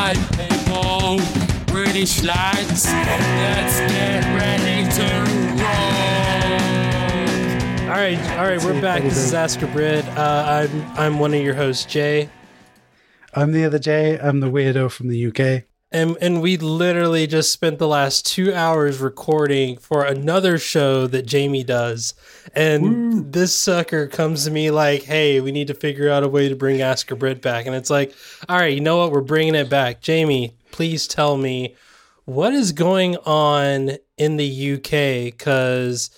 right, people, British lads, let's get ready to roll. All right, all right, we're back. This is Ask a Brit. Uh, I'm I'm one of your hosts, Jay, I'm the other Jay. I'm the weirdo from the UK. And and we literally just spent the last two hours recording for another show that Jamie does, and this sucker comes to me like, "Hey, we need to figure out a way to bring Ask a Brit back," and it's like, "All right, you know what? We're bringing it back." Jamie, please tell me what is going on in the UK because.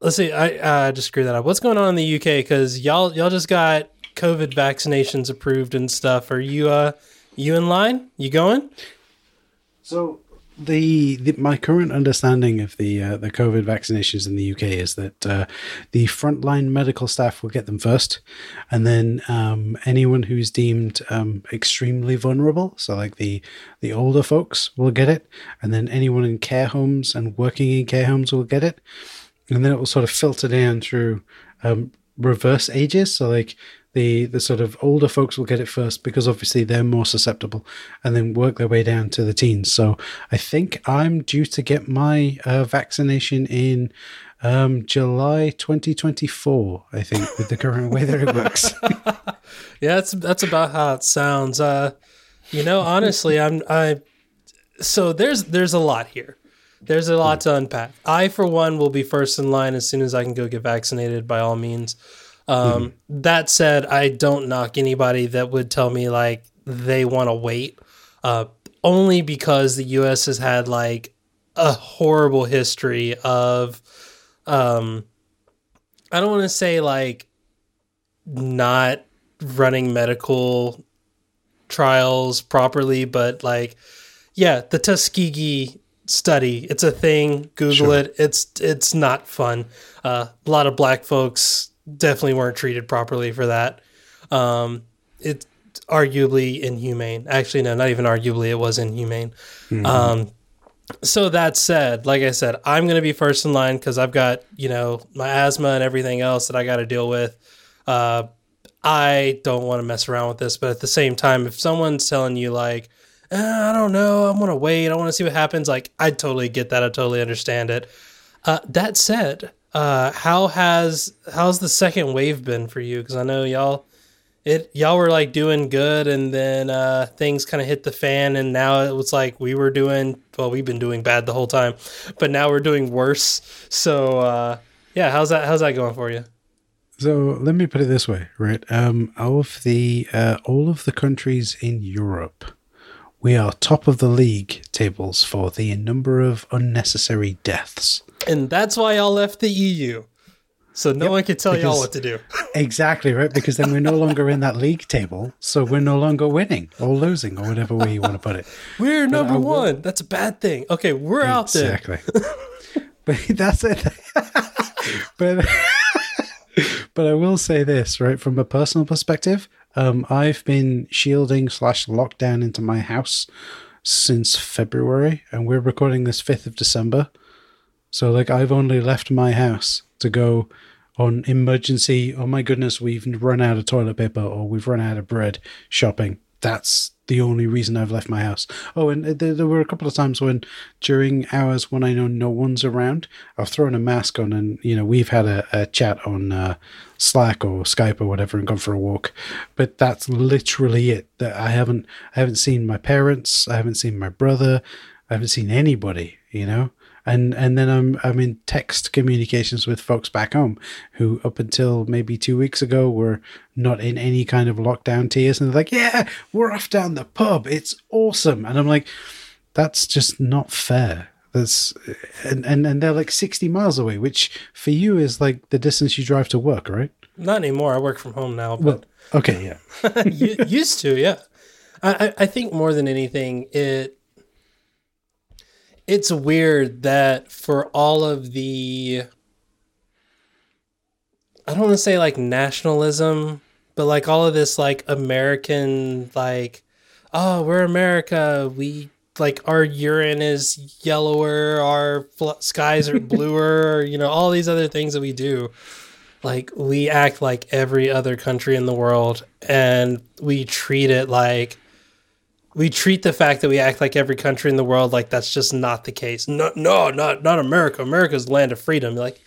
Let's see. I uh, just screwed that up. What's going on in the UK? Because y'all y'all just got COVID vaccinations approved and stuff. Are you uh you in line? You going? So the, the my current understanding of the uh, the COVID vaccinations in the UK is that uh, the frontline medical staff will get them first, and then um, anyone who's deemed um, extremely vulnerable, so like the the older folks, will get it, and then anyone in care homes and working in care homes will get it, and then it will sort of filter down through um, reverse ages. So like the the sort of older folks will get it first because obviously they're more susceptible, and then work their way down to the teens. So I think I'm due to get my uh, vaccination in um, July 2024. I think with the current that it works. Yeah, that's that's about how it sounds. Uh, you know, honestly, I'm I. So there's there's a lot here. There's a lot to unpack. I, for one, will be first in line as soon as I can go get vaccinated. By all means. Um, That said, I don't knock anybody that would tell me like they want to wait. Uh, only because the U.S. has had like a horrible history of, um, I don't want to say like not running medical trials properly, but like, yeah, the Tuskegee study, it's a thing. Google Sure. it. It's it's not fun. Uh, a lot of black folks definitely weren't treated properly for that. Um, it's arguably inhumane. Actually, no, not even arguably. It was inhumane. Um, so that said, like I said, I'm going to be first in line because I've got you know my asthma and everything else that I got to deal with. Uh, I don't want to mess around with this, but at the same time, if someone's telling you like, eh, I don't know, I'm gonna wait, I want to see what happens, like I totally get that, I totally understand it. Uh, that said, uh, how has how's the second wave been for you? Because I know y'all it y'all were like doing good, and then uh, things kind of hit the fan, and now it was like we were doing well, we've been doing bad the whole time, but now we're doing worse. So uh, yeah, how's that how's that going for you? So let me put it this way, right? Um, of the uh, all of the countries in Europe, we are top of the league tables for the number of unnecessary deaths. And that's why y'all left the EU. So no one can tell y'all what to do. Exactly right, because then we're no longer in that league table, so we're no longer winning or losing or whatever way you want to put it. We're number I will- one. That's a bad thing. Okay, we're out there. Exactly. but that's it. but but I will say this, right, from a personal perspective, um, I've been shielding slash lockdown into my house since February, and we're recording this fifth of December. So like I've only left my house to go on emergency, oh my goodness, we've run out of toilet paper or we've run out of bread shopping. That's the only reason I've left my house. Oh, and there, there were a couple of times when during hours when I know no one's around, I've thrown a mask on and, you know, we've had a, a chat on uh, Slack or Skype or whatever and gone for a walk. But that's literally it. That I haven't, I haven't seen my parents. I haven't seen my brother. I haven't seen anybody, you know? And and then I'm I'm in text communications with folks back home who up until maybe two weeks ago were not in any kind of lockdown tiers and they're like, yeah, we're off down the pub, it's awesome, and I'm like, that's just not fair. That's and and and they're like sixty miles away, which for you is like the distance you drive to work, right? Not anymore. I work from home now, but Okay, yeah, used to, yeah. I I think more than anything, it it's weird that for all of the I don't want to say like nationalism, but like all of this like American like oh we're America. We like our urine is yellower our fl- skies are bluer you know all these other things that we do. Like we act like every other country in the world and we treat it like we treat the fact that we act like every country in the world like that's just not the case. No, no, not not America. America's the land of freedom. Like,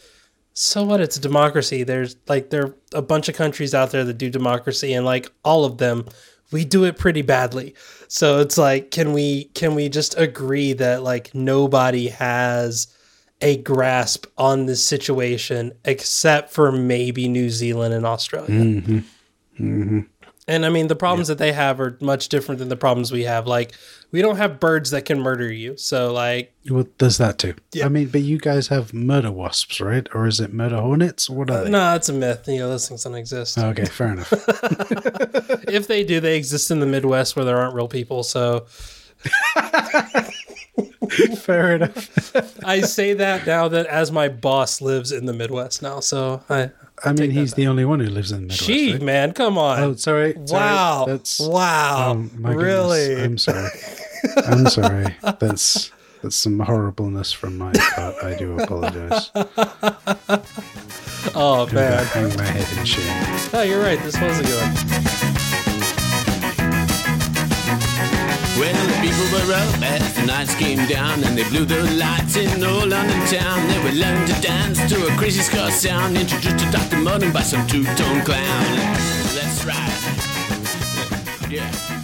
so what? It's a democracy. There's like there are a bunch of countries out there that do democracy, and like all of them, we do it pretty badly. So it's like, can we can we just agree that like nobody has a grasp on this situation except for maybe New Zealand and Australia? Mm-hmm. Mm-hmm. And I mean, the problems that they have are much different than the problems we have. Like, we don't have birds that can murder you. So, like, Well, there's that too. Yeah. I mean, but you guys have murder wasps, right? Or is it murder hornets? What are they? no, it's a myth. You know, those things don't exist. Okay, fair enough. if they do, they exist in the Midwest where there aren't real people. So fair enough. I say that now that as my boss lives in the Midwest now. So I, I mean, he's the only one who lives in the Midwest. gee, right? man, come on. Oh, sorry. sorry. wow. That's wow. oh, my goodness. really? I'm sorry. I'm sorry. That's that's some horribleness from my part. I do apologize. oh, man. hang my head in shame. Oh, you're right. This was a good one. Well, the people were up as the nights came down and they blew the lights in all London town. They were learning to dance to a crazy ska sound introduced to Dr. Mudden by some two-tone clown. That's right. Yeah.